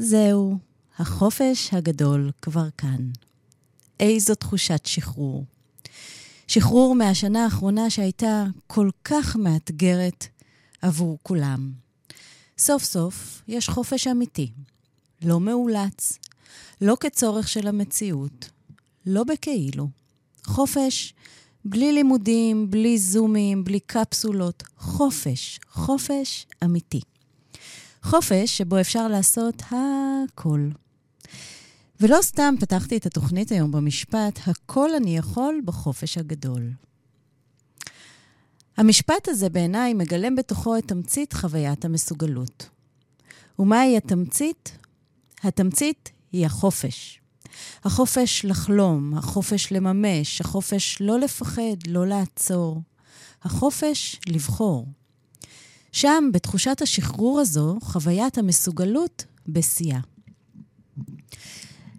זהו, החופש הגדול כבר כאן. איזו תחושת שחרור. שחרור מהשנה האחרונה שהייתה כל כך מאתגרת עבור כולם. סוף סוף יש חופש אמיתי, לא מאולץ, לא כצורך של המציאות, לא בכאילו. חופש בלי לימודים, בלי זומים, בלי קפסולות. חופש, חופש אמיתי. חופש שבו אפשר לעשות הכל. ולא סתם פתחתי את התוכנית היום במשפט, הכל אני יכול בחופש הגדול. המשפט הזה בעיניי מגלם בתוכו את תמצית חוויית המסוגלות. ומהי התמצית? התמצית היא החופש. החופש לחלום, החופש לממש, החופש לא לפחד, לא לעצור. החופש לבחור. שם, בתחושת השחרור הזו, חוויית המסוגלות בשיאה.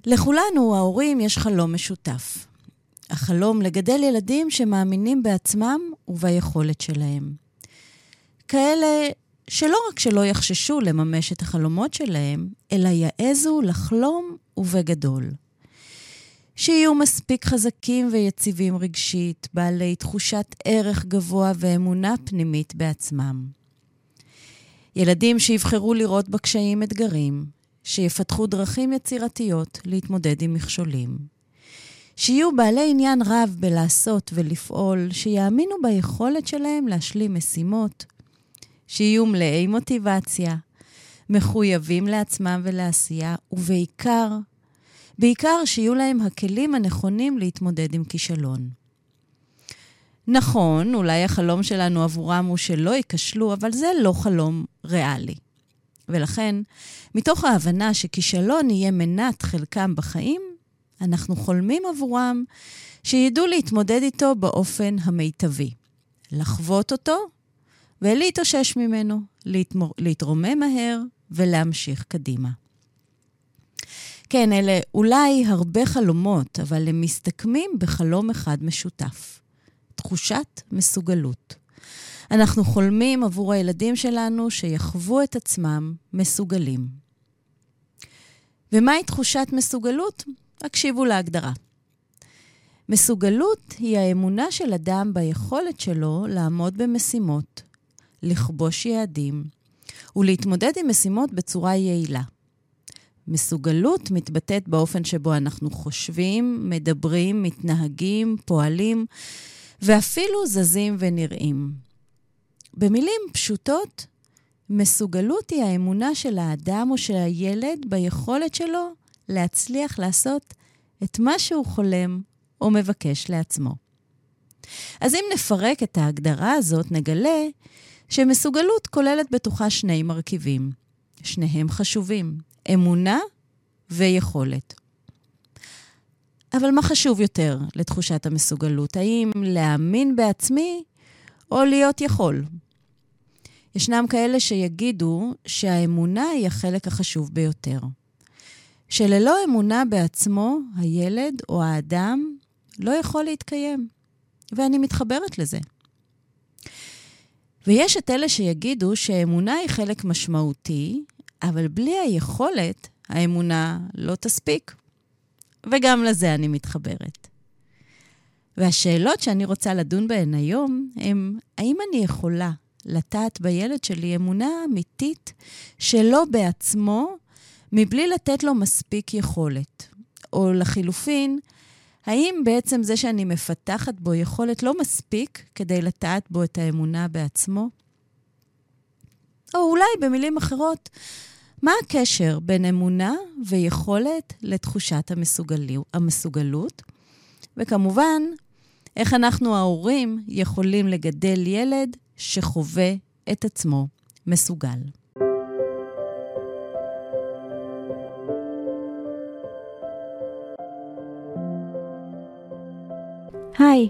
לכולנו, ההורים, יש חלום משותף. החלום לגדל ילדים שמאמינים בעצמם וביכולת שלהם. כאלה שלא רק שלא יחששו לממש את החלומות שלהם, אלא יעזו לחלום ובגדול. שיהיו מספיק חזקים ויציבים רגשית, בעלי תחושת ערך גבוה ואמונה פנימית בעצמם. ילדים שיבחרו לראות בקשיים אתגרים, שיפתחו דרכים יצירתיות להתמודד עם מכשולים. שיהיו בעלי עניין רב בלעשות ולפעול, שיאמינו ביכולת שלהם להשלים משימות, שיהיו מלאי מוטיבציה, מחויבים לעצמם ולעשייה, ובעיקר, בעיקר שיהיו להם הכלים הנכונים להתמודד עם כישלון. נכון, אולי החלום שלנו עבורם הוא שלא ייכשלו, אבל זה לא חלום ריאלי. ולכן, מתוך ההבנה שכישלון יהיה מנת חלקם בחיים, אנחנו חולמים עבורם שידעו להתמודד איתו באופן המיטבי. לחוות אותו ולהתאושש ממנו, להתמור... להתרומם מהר ולהמשיך קדימה. כן, אלה אולי הרבה חלומות, אבל הם מסתכמים בחלום אחד משותף. תחושת מסוגלות. אנחנו חולמים עבור הילדים שלנו שיחוו את עצמם מסוגלים. ומהי תחושת מסוגלות? הקשיבו להגדרה. מסוגלות היא האמונה של אדם ביכולת שלו לעמוד במשימות, לכבוש יעדים ולהתמודד עם משימות בצורה יעילה. מסוגלות מתבטאת באופן שבו אנחנו חושבים, מדברים, מתנהגים, פועלים ואפילו זזים ונראים. במילים פשוטות, מסוגלות היא האמונה של האדם או של הילד ביכולת שלו להצליח לעשות את מה שהוא חולם או מבקש לעצמו. אז אם נפרק את ההגדרה הזאת, נגלה שמסוגלות כוללת בתוכה שני מרכיבים. שניהם חשובים, אמונה ויכולת. אבל מה חשוב יותר לתחושת המסוגלות? האם להאמין בעצמי או להיות יכול? ישנם כאלה שיגידו שהאמונה היא החלק החשוב ביותר. שללא אמונה בעצמו, הילד או האדם לא יכול להתקיים. ואני מתחברת לזה. ויש את אלה שיגידו שאמונה היא חלק משמעותי, אבל בלי היכולת, האמונה לא תספיק. וגם לזה אני מתחברת. והשאלות שאני רוצה לדון בהן היום הן, האם אני יכולה לטעת בילד שלי אמונה אמיתית שלו בעצמו, מבלי לתת לו מספיק יכולת? או לחילופין, האם בעצם זה שאני מפתחת בו יכולת לא מספיק כדי לטעת בו את האמונה בעצמו? או אולי במילים אחרות, מה הקשר בין אמונה ויכולת לתחושת המסוגלות? וכמובן, איך אנחנו ההורים יכולים לגדל ילד שחווה את עצמו מסוגל. היי,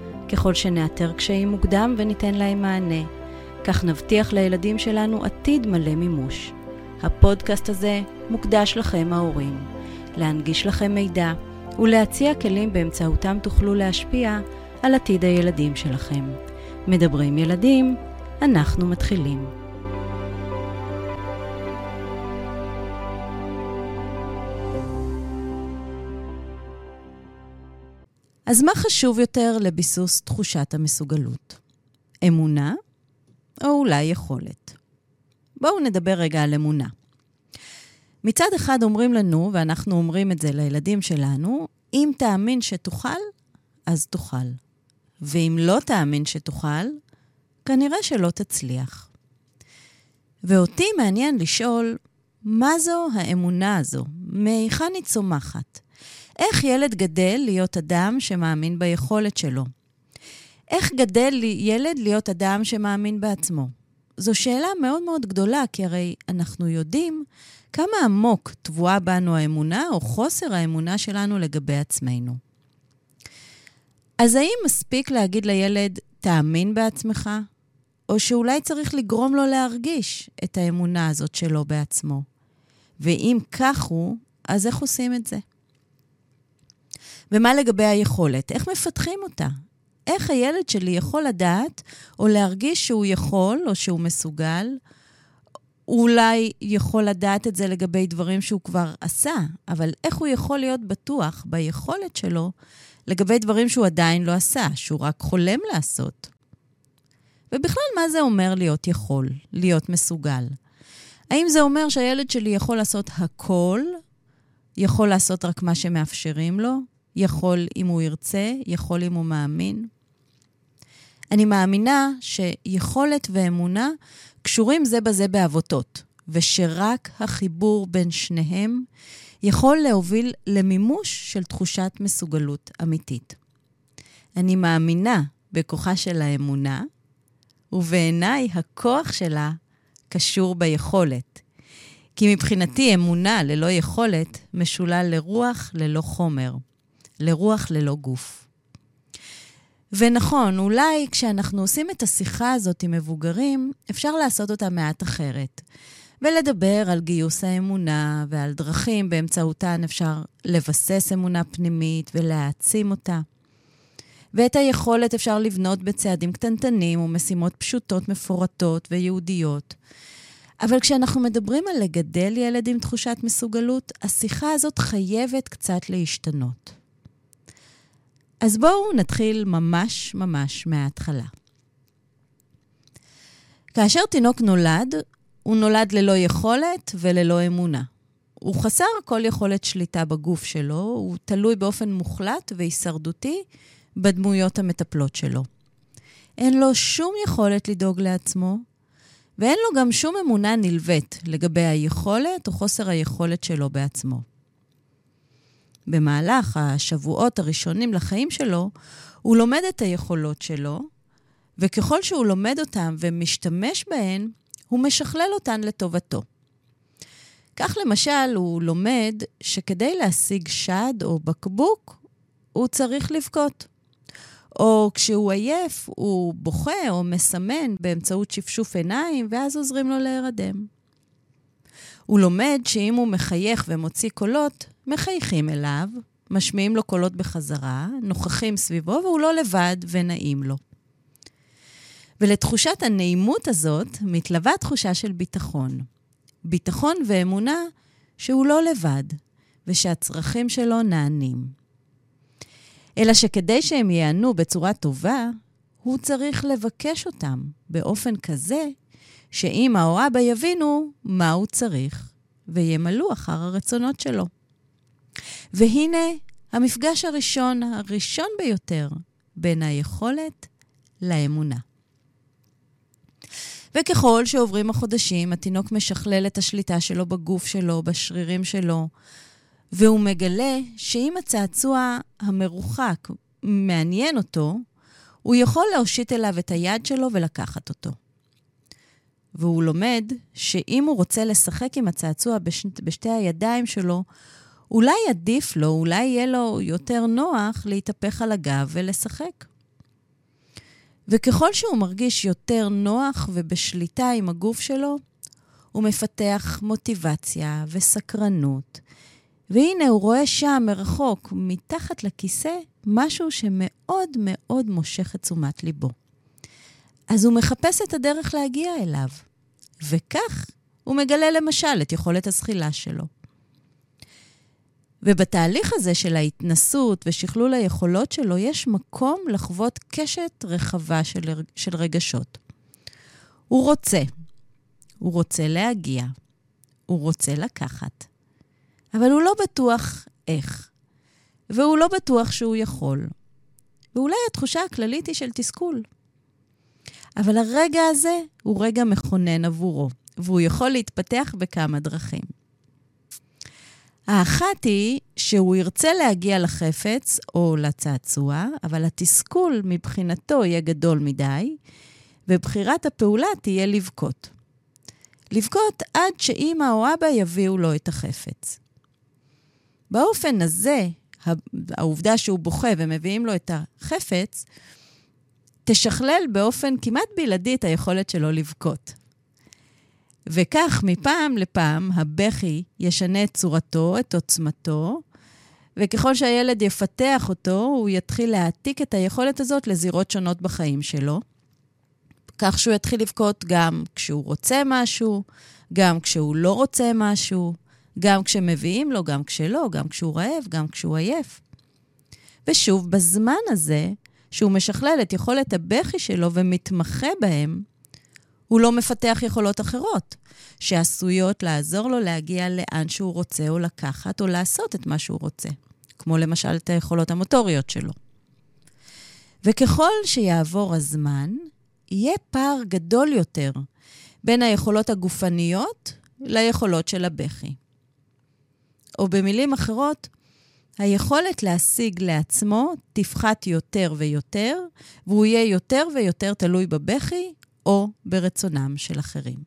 ככל שנאתר קשיים מוקדם וניתן להם מענה, כך נבטיח לילדים שלנו עתיד מלא מימוש. הפודקאסט הזה מוקדש לכם ההורים, להנגיש לכם מידע ולהציע כלים באמצעותם תוכלו להשפיע על עתיד הילדים שלכם. מדברים ילדים, אנחנו מתחילים. אז מה חשוב יותר לביסוס תחושת המסוגלות? אמונה או אולי יכולת? בואו נדבר רגע על אמונה. מצד אחד אומרים לנו, ואנחנו אומרים את זה לילדים שלנו, אם תאמין שתוכל, אז תוכל. ואם לא תאמין שתוכל, כנראה שלא תצליח. ואותי מעניין לשאול, מה זו האמונה הזו? מהיכן היא צומחת? איך ילד גדל להיות אדם שמאמין ביכולת שלו? איך גדל ילד להיות אדם שמאמין בעצמו? זו שאלה מאוד מאוד גדולה, כי הרי אנחנו יודעים כמה עמוק טבועה בנו האמונה או חוסר האמונה שלנו לגבי עצמנו. אז האם מספיק להגיד לילד, תאמין בעצמך? או שאולי צריך לגרום לו להרגיש את האמונה הזאת שלו בעצמו? ואם כך הוא, אז איך עושים את זה? ומה לגבי היכולת? איך מפתחים אותה? איך הילד שלי יכול לדעת או להרגיש שהוא יכול או שהוא מסוגל? הוא אולי יכול לדעת את זה לגבי דברים שהוא כבר עשה, אבל איך הוא יכול להיות בטוח ביכולת שלו לגבי דברים שהוא עדיין לא עשה, שהוא רק חולם לעשות? ובכלל, מה זה אומר להיות יכול, להיות מסוגל? האם זה אומר שהילד שלי יכול לעשות הכל, יכול לעשות רק מה שמאפשרים לו, יכול אם הוא ירצה, יכול אם הוא מאמין? אני מאמינה שיכולת ואמונה קשורים זה בזה בעבותות, ושרק החיבור בין שניהם יכול להוביל למימוש של תחושת מסוגלות אמיתית. אני מאמינה בכוחה של האמונה, ובעיניי הכוח שלה קשור ביכולת. כי מבחינתי אמונה ללא יכולת משולל לרוח ללא חומר, לרוח ללא גוף. ונכון, אולי כשאנחנו עושים את השיחה הזאת עם מבוגרים, אפשר לעשות אותה מעט אחרת. ולדבר על גיוס האמונה ועל דרכים באמצעותן אפשר לבסס אמונה פנימית ולהעצים אותה. ואת היכולת אפשר לבנות בצעדים קטנטנים ומשימות פשוטות, מפורטות וייעודיות. אבל כשאנחנו מדברים על לגדל ילד עם תחושת מסוגלות, השיחה הזאת חייבת קצת להשתנות. אז בואו נתחיל ממש ממש מההתחלה. כאשר תינוק נולד, הוא נולד ללא יכולת וללא אמונה. הוא חסר כל יכולת שליטה בגוף שלו, הוא תלוי באופן מוחלט והישרדותי בדמויות המטפלות שלו. אין לו שום יכולת לדאוג לעצמו, ואין לו גם שום אמונה נלווית לגבי היכולת או חוסר היכולת שלו בעצמו. במהלך השבועות הראשונים לחיים שלו, הוא לומד את היכולות שלו, וככל שהוא לומד אותן ומשתמש בהן, הוא משכלל אותן לטובתו. כך למשל, הוא לומד שכדי להשיג שד או בקבוק, הוא צריך לבכות. או כשהוא עייף, הוא בוכה או מסמן באמצעות שפשוף עיניים, ואז עוזרים לו להירדם. הוא לומד שאם הוא מחייך ומוציא קולות, מחייכים אליו, משמיעים לו קולות בחזרה, נוכחים סביבו, והוא לא לבד ונעים לו. ולתחושת הנעימות הזאת מתלווה תחושה של ביטחון. ביטחון ואמונה שהוא לא לבד, ושהצרכים שלו נענים. אלא שכדי שהם ייענו בצורה טובה, הוא צריך לבקש אותם באופן כזה שאמא או אבא יבינו מה הוא צריך וימלאו אחר הרצונות שלו. והנה המפגש הראשון, הראשון ביותר, בין היכולת לאמונה. וככל שעוברים החודשים, התינוק משכלל את השליטה שלו בגוף שלו, בשרירים שלו, והוא מגלה שאם הצעצוע המרוחק מעניין אותו, הוא יכול להושיט אליו את היד שלו ולקחת אותו. והוא לומד שאם הוא רוצה לשחק עם הצעצוע בש... בשתי הידיים שלו, אולי עדיף לו, אולי יהיה לו יותר נוח להתהפך על הגב ולשחק. וככל שהוא מרגיש יותר נוח ובשליטה עם הגוף שלו, הוא מפתח מוטיבציה וסקרנות. והנה, הוא רואה שם, מרחוק, מתחת לכיסא, משהו שמאוד מאוד מושך את תשומת ליבו. אז הוא מחפש את הדרך להגיע אליו, וכך הוא מגלה למשל את יכולת הזחילה שלו. ובתהליך הזה של ההתנסות ושכלול היכולות שלו, יש מקום לחוות קשת רחבה של, של רגשות. הוא רוצה, הוא רוצה להגיע, הוא רוצה לקחת, אבל הוא לא בטוח איך, והוא לא בטוח שהוא יכול. ואולי התחושה הכללית היא של תסכול. אבל הרגע הזה הוא רגע מכונן עבורו, והוא יכול להתפתח בכמה דרכים. האחת היא שהוא ירצה להגיע לחפץ או לצעצוע, אבל התסכול מבחינתו יהיה גדול מדי, ובחירת הפעולה תהיה לבכות. לבכות עד שאימא או אבא יביאו לו את החפץ. באופן הזה, העובדה שהוא בוכה ומביאים לו את החפץ, תשכלל באופן כמעט בלעדי את היכולת שלו לבכות. וכך, מפעם לפעם, הבכי ישנה את צורתו, את עוצמתו, וככל שהילד יפתח אותו, הוא יתחיל להעתיק את היכולת הזאת לזירות שונות בחיים שלו. כך שהוא יתחיל לבכות גם כשהוא רוצה משהו, גם כשהוא לא רוצה משהו, גם כשמביאים לו, גם כשלא, גם כשהוא רעב, גם כשהוא עייף. ושוב, בזמן הזה, שהוא משכלל את יכולת הבכי שלו ומתמחה בהם, הוא לא מפתח יכולות אחרות, שעשויות לעזור לו להגיע לאן שהוא רוצה, או לקחת, או לעשות את מה שהוא רוצה, כמו למשל את היכולות המוטוריות שלו. וככל שיעבור הזמן, יהיה פער גדול יותר בין היכולות הגופניות ליכולות של הבכי. או במילים אחרות, היכולת להשיג לעצמו תפחת יותר ויותר, והוא יהיה יותר ויותר תלוי בבכי או ברצונם של אחרים.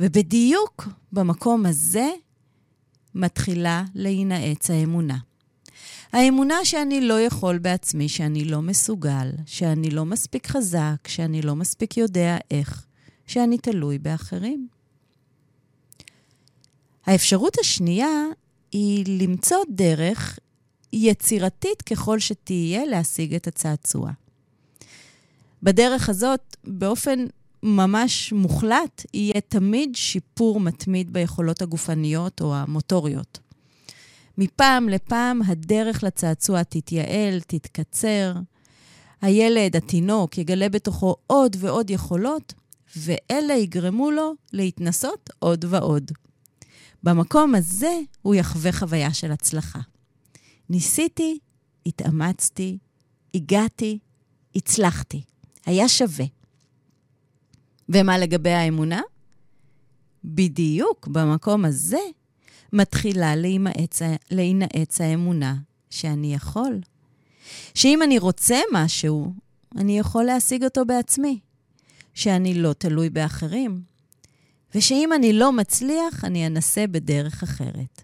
ובדיוק במקום הזה מתחילה להינעץ האמונה. האמונה שאני לא יכול בעצמי, שאני לא מסוגל, שאני לא מספיק חזק, שאני לא מספיק יודע איך, שאני תלוי באחרים. האפשרות השנייה היא למצוא דרך יצירתית ככל שתהיה להשיג את הצעצוע. בדרך הזאת, באופן ממש מוחלט, יהיה תמיד שיפור מתמיד ביכולות הגופניות או המוטוריות. מפעם לפעם הדרך לצעצוע תתייעל, תתקצר. הילד, התינוק, יגלה בתוכו עוד ועוד יכולות, ואלה יגרמו לו להתנסות עוד ועוד. במקום הזה הוא יחווה חוויה של הצלחה. ניסיתי, התאמצתי, הגעתי, הצלחתי. היה שווה. ומה לגבי האמונה? בדיוק במקום הזה מתחילה להימאץ, להינעץ האמונה שאני יכול. שאם אני רוצה משהו, אני יכול להשיג אותו בעצמי. שאני לא תלוי באחרים. ושאם אני לא מצליח, אני אנסה בדרך אחרת.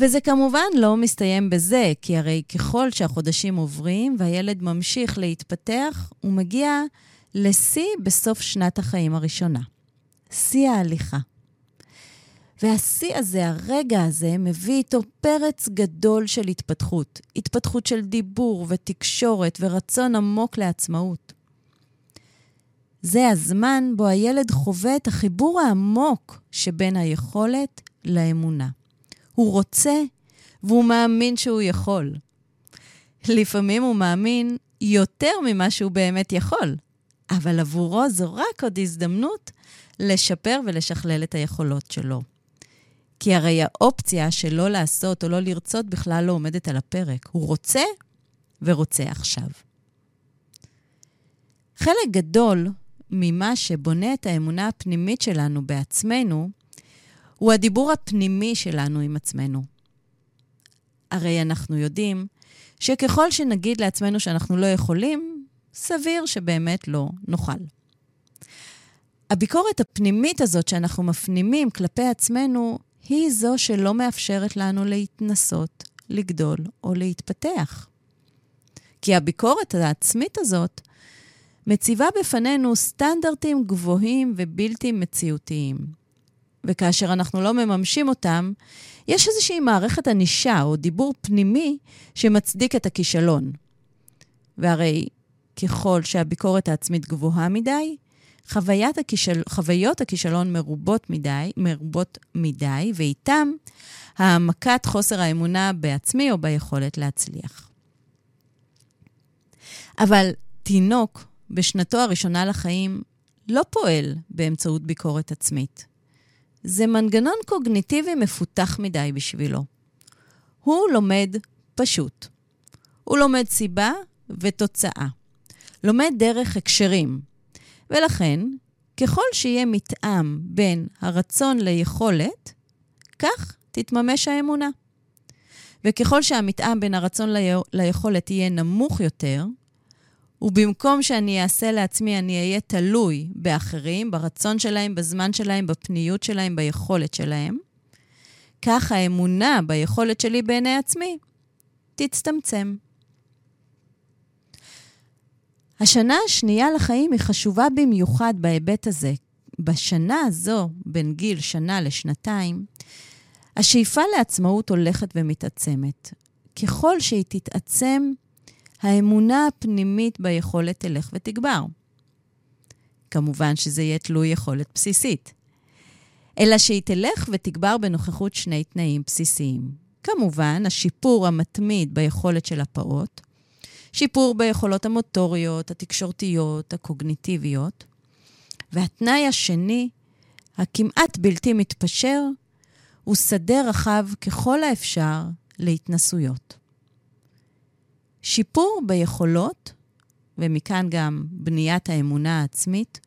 וזה כמובן לא מסתיים בזה, כי הרי ככל שהחודשים עוברים והילד ממשיך להתפתח, הוא מגיע לשיא בסוף שנת החיים הראשונה. שיא ההליכה. והשיא הזה, הרגע הזה, מביא איתו פרץ גדול של התפתחות. התפתחות של דיבור ותקשורת ורצון עמוק לעצמאות. זה הזמן בו הילד חווה את החיבור העמוק שבין היכולת לאמונה. הוא רוצה והוא מאמין שהוא יכול. לפעמים הוא מאמין יותר ממה שהוא באמת יכול, אבל עבורו זו רק עוד הזדמנות לשפר ולשכלל את היכולות שלו. כי הרי האופציה של לא לעשות או לא לרצות בכלל לא עומדת על הפרק. הוא רוצה ורוצה עכשיו. חלק גדול ממה שבונה את האמונה הפנימית שלנו בעצמנו, הוא הדיבור הפנימי שלנו עם עצמנו. הרי אנחנו יודעים שככל שנגיד לעצמנו שאנחנו לא יכולים, סביר שבאמת לא נוכל. הביקורת הפנימית הזאת שאנחנו מפנימים כלפי עצמנו, היא זו שלא מאפשרת לנו להתנסות, לגדול או להתפתח. כי הביקורת העצמית הזאת מציבה בפנינו סטנדרטים גבוהים ובלתי מציאותיים. וכאשר אנחנו לא מממשים אותם, יש איזושהי מערכת ענישה או דיבור פנימי שמצדיק את הכישלון. והרי ככל שהביקורת העצמית גבוהה מדי, הכישל... חוויות הכישלון מרובות מדי, מרובות מדי, ואיתם העמקת חוסר האמונה בעצמי או ביכולת להצליח. אבל תינוק בשנתו הראשונה לחיים לא פועל באמצעות ביקורת עצמית. זה מנגנון קוגניטיבי מפותח מדי בשבילו. הוא לומד פשוט. הוא לומד סיבה ותוצאה. לומד דרך הקשרים. ולכן, ככל שיהיה מתאם בין הרצון ליכולת, כך תתממש האמונה. וככל שהמתאם בין הרצון ליכולת יהיה נמוך יותר, ובמקום שאני אעשה לעצמי, אני אהיה תלוי באחרים, ברצון שלהם, בזמן שלהם, בפניות שלהם, ביכולת שלהם, כך האמונה ביכולת שלי בעיני עצמי תצטמצם. השנה השנייה לחיים היא חשובה במיוחד בהיבט הזה. בשנה הזו, בין גיל שנה לשנתיים, השאיפה לעצמאות הולכת ומתעצמת. ככל שהיא תתעצם, האמונה הפנימית ביכולת תלך ותגבר. כמובן שזה יהיה תלוי יכולת בסיסית. אלא שהיא תלך ותגבר בנוכחות שני תנאים בסיסיים. כמובן, השיפור המתמיד ביכולת של הפעוט, שיפור ביכולות המוטוריות, התקשורתיות, הקוגניטיביות, והתנאי השני, הכמעט בלתי מתפשר, הוא שדה רחב ככל האפשר להתנסויות. שיפור ביכולות, ומכאן גם בניית האמונה העצמית,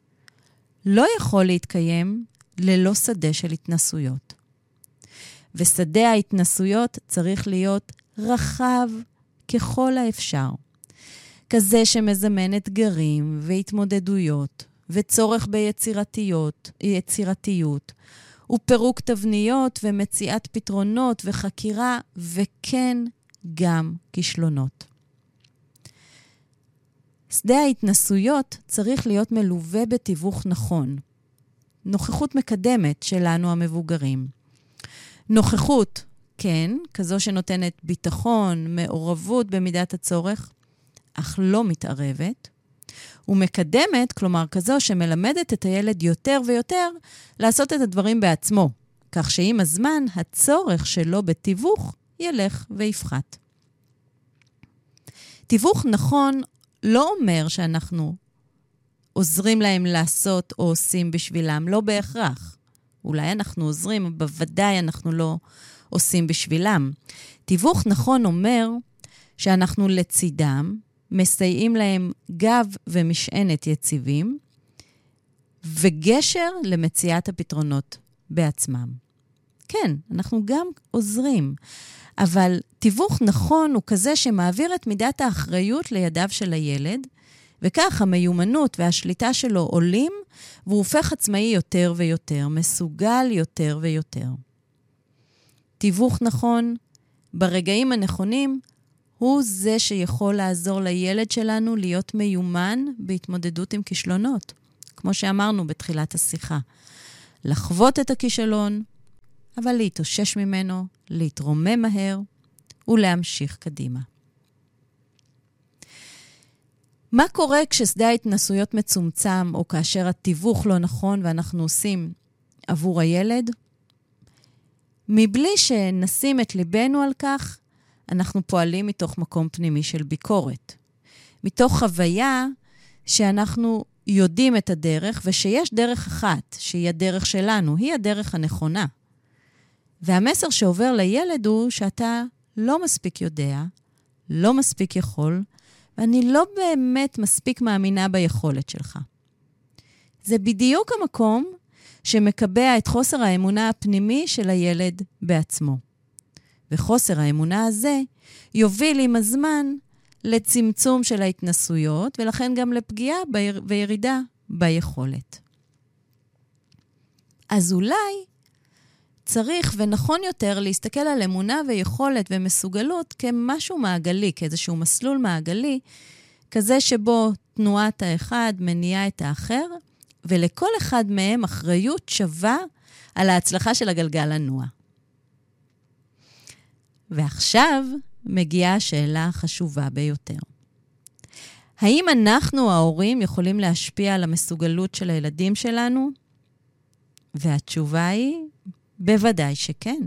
לא יכול להתקיים ללא שדה של התנסויות. ושדה ההתנסויות צריך להיות רחב ככל האפשר. כזה שמזמן אתגרים והתמודדויות, וצורך ביצירתיות, יצירתיות, ופירוק תבניות ומציאת פתרונות וחקירה, וכן, גם כישלונות. שדה ההתנסויות צריך להיות מלווה בתיווך נכון. נוכחות מקדמת שלנו המבוגרים. נוכחות, כן, כזו שנותנת ביטחון, מעורבות במידת הצורך, אך לא מתערבת. ומקדמת, כלומר כזו שמלמדת את הילד יותר ויותר לעשות את הדברים בעצמו, כך שעם הזמן הצורך שלו בתיווך ילך ויפחת. תיווך נכון לא אומר שאנחנו עוזרים להם לעשות או עושים בשבילם, לא בהכרח. אולי אנחנו עוזרים, אבל בוודאי אנחנו לא עושים בשבילם. תיווך נכון אומר שאנחנו לצידם, מסייעים להם גב ומשענת יציבים, וגשר למציאת הפתרונות בעצמם. כן, אנחנו גם עוזרים, אבל תיווך נכון הוא כזה שמעביר את מידת האחריות לידיו של הילד, וכך המיומנות והשליטה שלו עולים, והוא הופך עצמאי יותר ויותר, מסוגל יותר ויותר. תיווך נכון, ברגעים הנכונים, הוא זה שיכול לעזור לילד שלנו להיות מיומן בהתמודדות עם כישלונות, כמו שאמרנו בתחילת השיחה. לחוות את הכישלון, אבל להתאושש ממנו, להתרומם מהר ולהמשיך קדימה. מה קורה כששדה ההתנסויות מצומצם, או כאשר התיווך לא נכון ואנחנו עושים עבור הילד? מבלי שנשים את ליבנו על כך, אנחנו פועלים מתוך מקום פנימי של ביקורת. מתוך חוויה שאנחנו יודעים את הדרך, ושיש דרך אחת, שהיא הדרך שלנו, היא הדרך הנכונה. והמסר שעובר לילד הוא שאתה לא מספיק יודע, לא מספיק יכול, ואני לא באמת מספיק מאמינה ביכולת שלך. זה בדיוק המקום שמקבע את חוסר האמונה הפנימי של הילד בעצמו. וחוסר האמונה הזה יוביל עם הזמן לצמצום של ההתנסויות, ולכן גם לפגיעה וירידה ביכולת. אז אולי צריך ונכון יותר להסתכל על אמונה ויכולת ומסוגלות כמשהו מעגלי, כאיזשהו מסלול מעגלי, כזה שבו תנועת האחד מניעה את האחר, ולכל אחד מהם אחריות שווה על ההצלחה של הגלגל לנוע. ועכשיו מגיעה השאלה החשובה ביותר. האם אנחנו, ההורים, יכולים להשפיע על המסוגלות של הילדים שלנו? והתשובה היא, בוודאי שכן.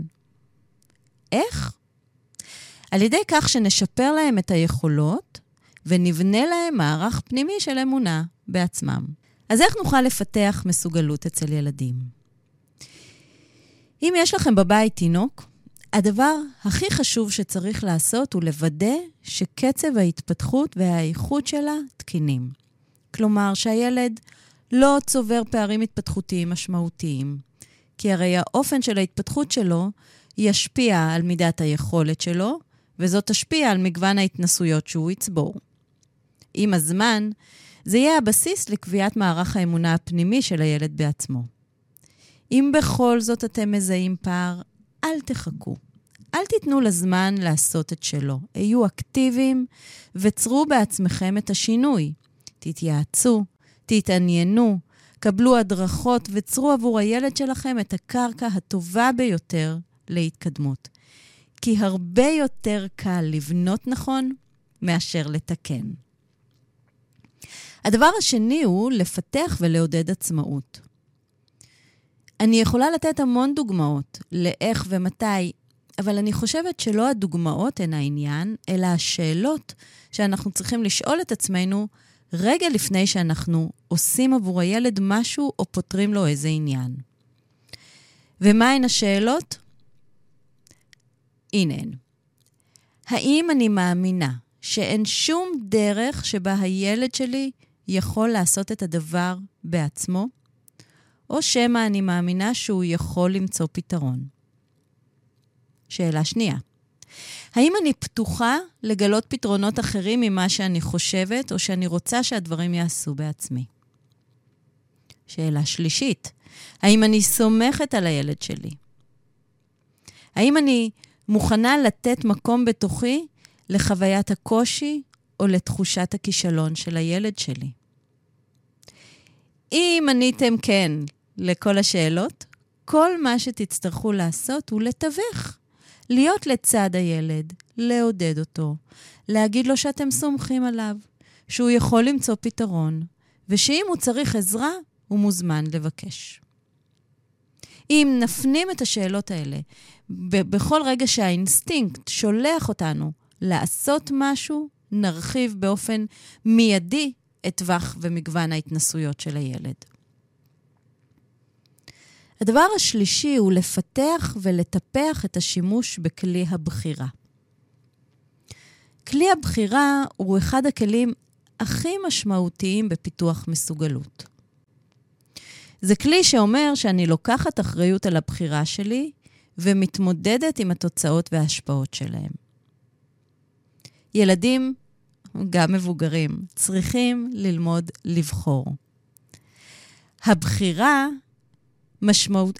איך? על ידי כך שנשפר להם את היכולות ונבנה להם מערך פנימי של אמונה בעצמם. אז איך נוכל לפתח מסוגלות אצל ילדים? אם יש לכם בבית תינוק, הדבר הכי חשוב שצריך לעשות הוא לוודא שקצב ההתפתחות והאיכות שלה תקינים. כלומר, שהילד לא צובר פערים התפתחותיים משמעותיים, כי הרי האופן של ההתפתחות שלו ישפיע על מידת היכולת שלו, וזאת תשפיע על מגוון ההתנסויות שהוא יצבור. עם הזמן, זה יהיה הבסיס לקביעת מערך האמונה הפנימי של הילד בעצמו. אם בכל זאת אתם מזהים פער, אל תחכו. אל תיתנו לזמן לעשות את שלו. היו אקטיביים וצרו בעצמכם את השינוי. תתייעצו, תתעניינו, קבלו הדרכות וצרו עבור הילד שלכם את הקרקע הטובה ביותר להתקדמות. כי הרבה יותר קל לבנות נכון מאשר לתקן. הדבר השני הוא לפתח ולעודד עצמאות. אני יכולה לתת המון דוגמאות לאיך ומתי, אבל אני חושבת שלא הדוגמאות הן העניין, אלא השאלות שאנחנו צריכים לשאול את עצמנו רגע לפני שאנחנו עושים עבור הילד משהו או פותרים לו איזה עניין. ומהן השאלות? הנה הן. האם אני מאמינה שאין שום דרך שבה הילד שלי יכול לעשות את הדבר בעצמו? או שמא אני מאמינה שהוא יכול למצוא פתרון? שאלה שנייה, האם אני פתוחה לגלות פתרונות אחרים ממה שאני חושבת, או שאני רוצה שהדברים יעשו בעצמי? שאלה שלישית, האם אני סומכת על הילד שלי? האם אני מוכנה לתת מקום בתוכי לחוויית הקושי או לתחושת הכישלון של הילד שלי? אם עניתם כן לכל השאלות, כל מה שתצטרכו לעשות הוא לתווך להיות לצד הילד, לעודד אותו, להגיד לו שאתם סומכים עליו, שהוא יכול למצוא פתרון, ושאם הוא צריך עזרה, הוא מוזמן לבקש. אם נפנים את השאלות האלה בכל רגע שהאינסטינקט שולח אותנו לעשות משהו, נרחיב באופן מיידי את טווח ומגוון ההתנסויות של הילד. הדבר השלישי הוא לפתח ולטפח את השימוש בכלי הבחירה. כלי הבחירה הוא אחד הכלים הכי משמעותיים בפיתוח מסוגלות. זה כלי שאומר שאני לוקחת אחריות על הבחירה שלי ומתמודדת עם התוצאות וההשפעות שלהם. ילדים, גם מבוגרים, צריכים ללמוד לבחור. הבחירה משמעות,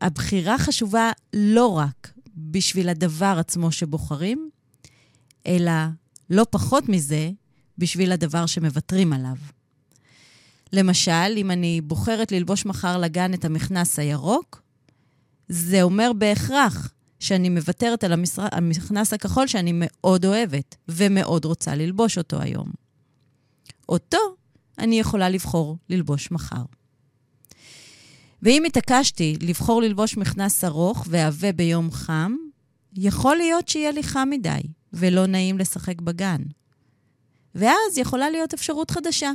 הבחירה חשובה לא רק בשביל הדבר עצמו שבוחרים, אלא לא פחות מזה, בשביל הדבר שמוותרים עליו. למשל, אם אני בוחרת ללבוש מחר לגן את המכנס הירוק, זה אומר בהכרח שאני מוותרת על המכנס הכחול שאני מאוד אוהבת ומאוד רוצה ללבוש אותו היום. אותו אני יכולה לבחור ללבוש מחר. ואם התעקשתי לבחור ללבוש מכנס ארוך ועבה ביום חם, יכול להיות שיהיה לי חם מדי ולא נעים לשחק בגן. ואז יכולה להיות אפשרות חדשה.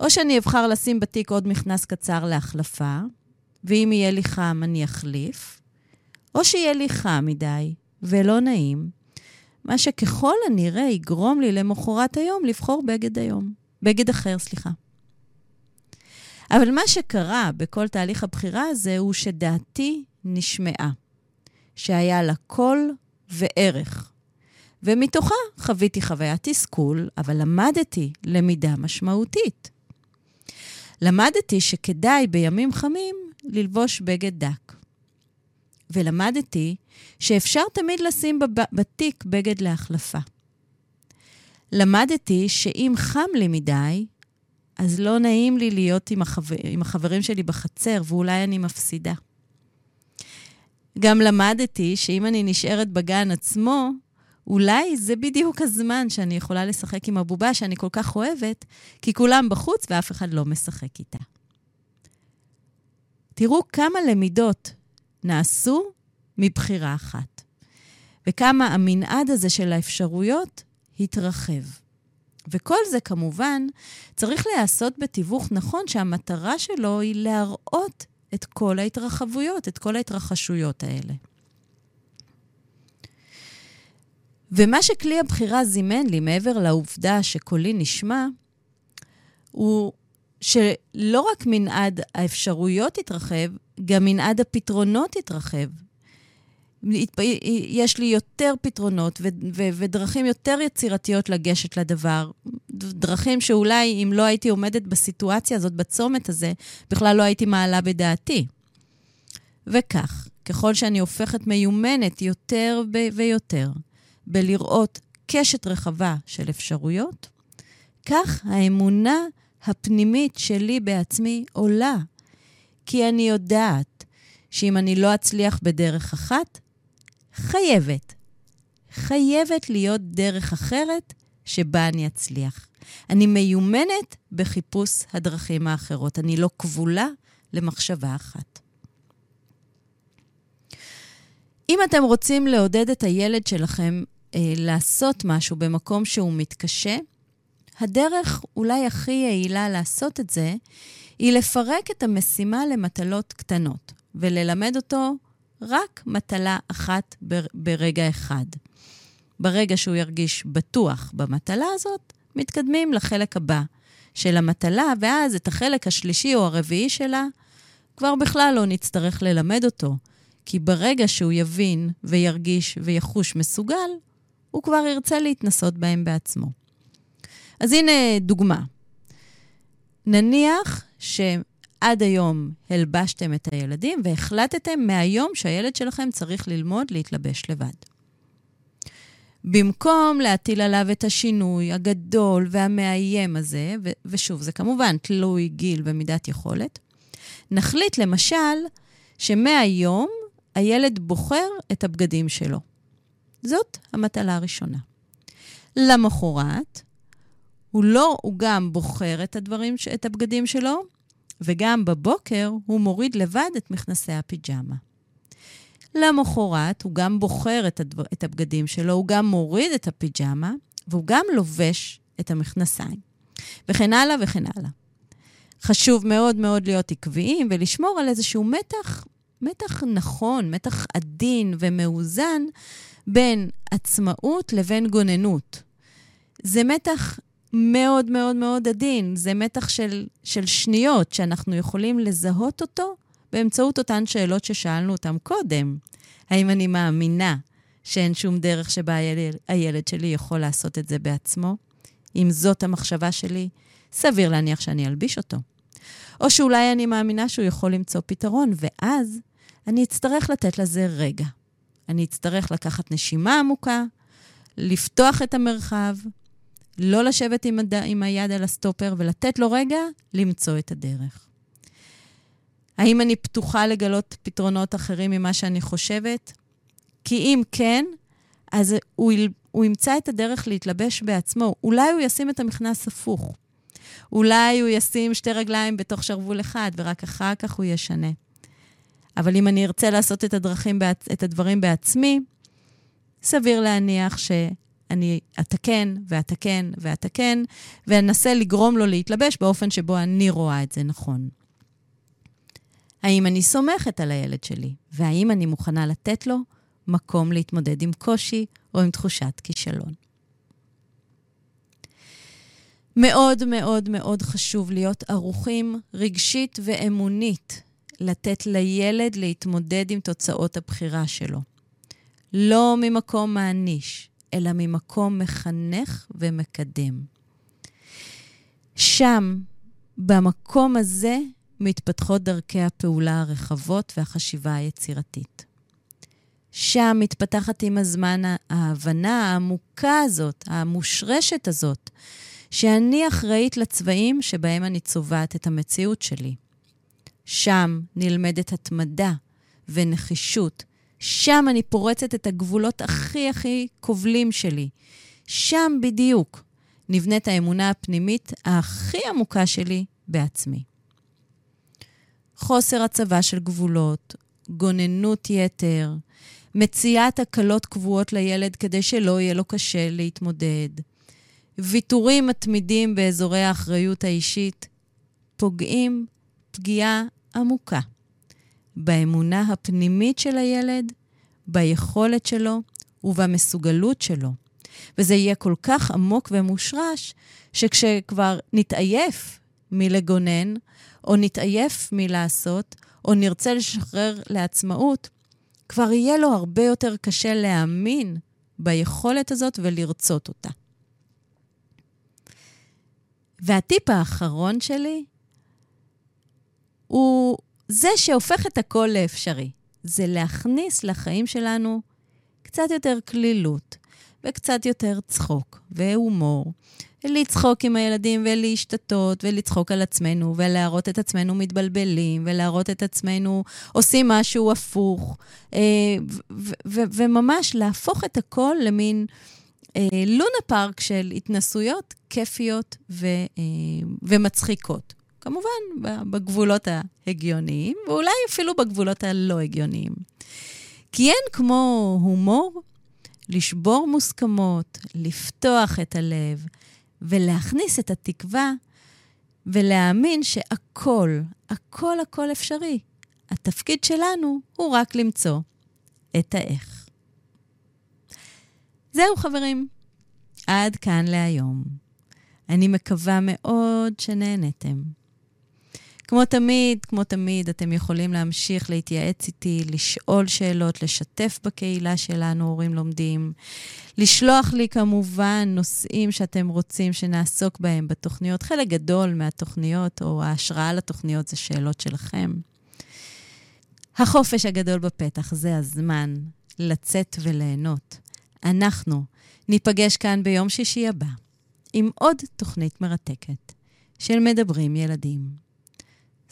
או שאני אבחר לשים בתיק עוד מכנס קצר להחלפה, ואם יהיה לי חם אני אחליף, או שיהיה לי חם מדי ולא נעים, מה שככל הנראה יגרום לי למחרת היום לבחור בגד היום. בגד אחר, סליחה. אבל מה שקרה בכל תהליך הבחירה הזה הוא שדעתי נשמעה, שהיה לה קול וערך. ומתוכה חוויתי חוויית תסכול, אבל למדתי למידה משמעותית. למדתי שכדאי בימים חמים ללבוש בגד דק. ולמדתי שאפשר תמיד לשים בתיק בגד להחלפה. למדתי שאם חם לי מדי, אז לא נעים לי להיות עם, החבר, עם החברים שלי בחצר, ואולי אני מפסידה. גם למדתי שאם אני נשארת בגן עצמו, אולי זה בדיוק הזמן שאני יכולה לשחק עם הבובה שאני כל כך אוהבת, כי כולם בחוץ ואף אחד לא משחק איתה. תראו כמה למידות נעשו מבחירה אחת, וכמה המנעד הזה של האפשרויות התרחב. וכל זה כמובן צריך להיעשות בתיווך נכון שהמטרה שלו היא להראות את כל ההתרחבויות, את כל ההתרחשויות האלה. ומה שכלי הבחירה זימן לי, מעבר לעובדה שקולי נשמע, הוא שלא רק מנעד האפשרויות התרחב, גם מנעד הפתרונות התרחב. יש לי יותר פתרונות ו- ו- ודרכים יותר יצירתיות לגשת לדבר. דרכים שאולי אם לא הייתי עומדת בסיטואציה הזאת, בצומת הזה, בכלל לא הייתי מעלה בדעתי. וכך, ככל שאני הופכת מיומנת יותר ב- ויותר בלראות קשת רחבה של אפשרויות, כך האמונה הפנימית שלי בעצמי עולה. כי אני יודעת שאם אני לא אצליח בדרך אחת, חייבת, חייבת להיות דרך אחרת שבה אני אצליח. אני מיומנת בחיפוש הדרכים האחרות. אני לא כבולה למחשבה אחת. אם אתם רוצים לעודד את הילד שלכם אה, לעשות משהו במקום שהוא מתקשה, הדרך אולי הכי יעילה לעשות את זה, היא לפרק את המשימה למטלות קטנות, וללמד אותו רק מטלה אחת ברגע אחד. ברגע שהוא ירגיש בטוח במטלה הזאת, מתקדמים לחלק הבא של המטלה, ואז את החלק השלישי או הרביעי שלה, כבר בכלל לא נצטרך ללמד אותו, כי ברגע שהוא יבין וירגיש ויחוש מסוגל, הוא כבר ירצה להתנסות בהם בעצמו. אז הנה דוגמה. נניח שעד היום הלבשתם את הילדים והחלטתם מהיום שהילד שלכם צריך ללמוד להתלבש לבד. במקום להטיל עליו את השינוי הגדול והמאיים הזה, ו- ושוב, זה כמובן תלוי גיל ומידת יכולת, נחליט למשל שמהיום הילד בוחר את הבגדים שלו. זאת המטלה הראשונה. למחרת, הוא לא, הוא גם בוחר את הדברים, את הבגדים שלו, וגם בבוקר הוא מוריד לבד את מכנסי הפיג'מה. למחרת הוא גם בוחר את, הדבר, את הבגדים שלו, הוא גם מוריד את הפיג'מה, והוא גם לובש את המכנסיים. וכן הלאה וכן הלאה. חשוב מאוד מאוד להיות עקביים ולשמור על איזשהו מתח, מתח נכון, מתח עדין ומאוזן בין עצמאות לבין גוננות. זה מתח מאוד מאוד מאוד עדין, זה מתח של, של שניות שאנחנו יכולים לזהות אותו באמצעות אותן שאלות ששאלנו אותן קודם. האם אני מאמינה שאין שום דרך שבה הילד, הילד שלי יכול לעשות את זה בעצמו? אם זאת המחשבה שלי, סביר להניח שאני אלביש אותו. או שאולי אני מאמינה שהוא יכול למצוא פתרון, ואז אני אצטרך לתת לזה רגע. אני אצטרך לקחת נשימה עמוקה, לפתוח את המרחב, לא לשבת עם, הד... עם היד על הסטופר ולתת לו רגע למצוא את הדרך. האם אני פתוחה לגלות פתרונות אחרים ממה שאני חושבת? כי אם כן, אז הוא, הוא ימצא את הדרך להתלבש בעצמו. אולי הוא ישים את המכנס הפוך. אולי הוא ישים שתי רגליים בתוך שרוול אחד, ורק אחר כך הוא ישנה. אבל אם אני ארצה לעשות את, הדרכים, את הדברים בעצמי, סביר להניח שאני אתקן ואתקן ואתקן, ואנסה לגרום לו להתלבש באופן שבו אני רואה את זה נכון. האם אני סומכת על הילד שלי, והאם אני מוכנה לתת לו מקום להתמודד עם קושי או עם תחושת כישלון. מאוד מאוד מאוד חשוב להיות ערוכים רגשית ואמונית, לתת לילד להתמודד עם תוצאות הבחירה שלו. לא ממקום מעניש, אלא ממקום מחנך ומקדם. שם, במקום הזה, מתפתחות דרכי הפעולה הרחבות והחשיבה היצירתית. שם מתפתחת עם הזמן ההבנה העמוקה הזאת, המושרשת הזאת, שאני אחראית לצבעים שבהם אני צובעת את המציאות שלי. שם נלמדת התמדה ונחישות. שם אני פורצת את הגבולות הכי הכי כובלים שלי. שם בדיוק נבנית האמונה הפנימית הכי עמוקה שלי בעצמי. חוסר הצבה של גבולות, גוננות יתר, מציאת הקלות קבועות לילד כדי שלא יהיה לו קשה להתמודד, ויתורים מתמידים באזורי האחריות האישית, פוגעים פגיעה עמוקה באמונה הפנימית של הילד, ביכולת שלו ובמסוגלות שלו. וזה יהיה כל כך עמוק ומושרש, שכשכבר נתעייף מלגונן, או נתעייף מלעשות, או נרצה לשחרר לעצמאות, כבר יהיה לו הרבה יותר קשה להאמין ביכולת הזאת ולרצות אותה. והטיפ האחרון שלי הוא זה שהופך את הכל לאפשרי. זה להכניס לחיים שלנו קצת יותר כלילות, וקצת יותר צחוק והומור. לצחוק עם הילדים ולהשתתות ולצחוק על עצמנו ולהראות את עצמנו מתבלבלים ולהראות את עצמנו עושים משהו הפוך. אה, וממש להפוך את הכל למין אה, לונה פארק של התנסויות כיפיות ומצחיקות. כמובן, בגבולות ההגיוניים, ואולי אפילו בגבולות הלא הגיוניים. כי אין כמו הומור לשבור מוסכמות, לפתוח את הלב ולהכניס את התקווה ולהאמין שהכל, הכל הכל אפשרי. התפקיד שלנו הוא רק למצוא את האיך. זהו, חברים. עד כאן להיום. אני מקווה מאוד שנהנתם. כמו תמיד, כמו תמיד, אתם יכולים להמשיך להתייעץ איתי, לשאול שאלות, לשתף בקהילה שלנו, הורים לומדים, לשלוח לי כמובן נושאים שאתם רוצים שנעסוק בהם בתוכניות. חלק גדול מהתוכניות, או ההשראה לתוכניות, זה שאלות שלכם. החופש הגדול בפתח, זה הזמן לצאת וליהנות. אנחנו ניפגש כאן ביום שישי הבא עם עוד תוכנית מרתקת של מדברים ילדים.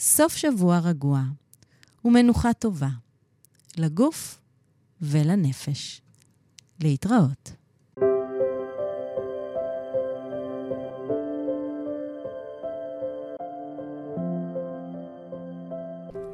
סוף שבוע רגוע ומנוחה טובה לגוף ולנפש. להתראות.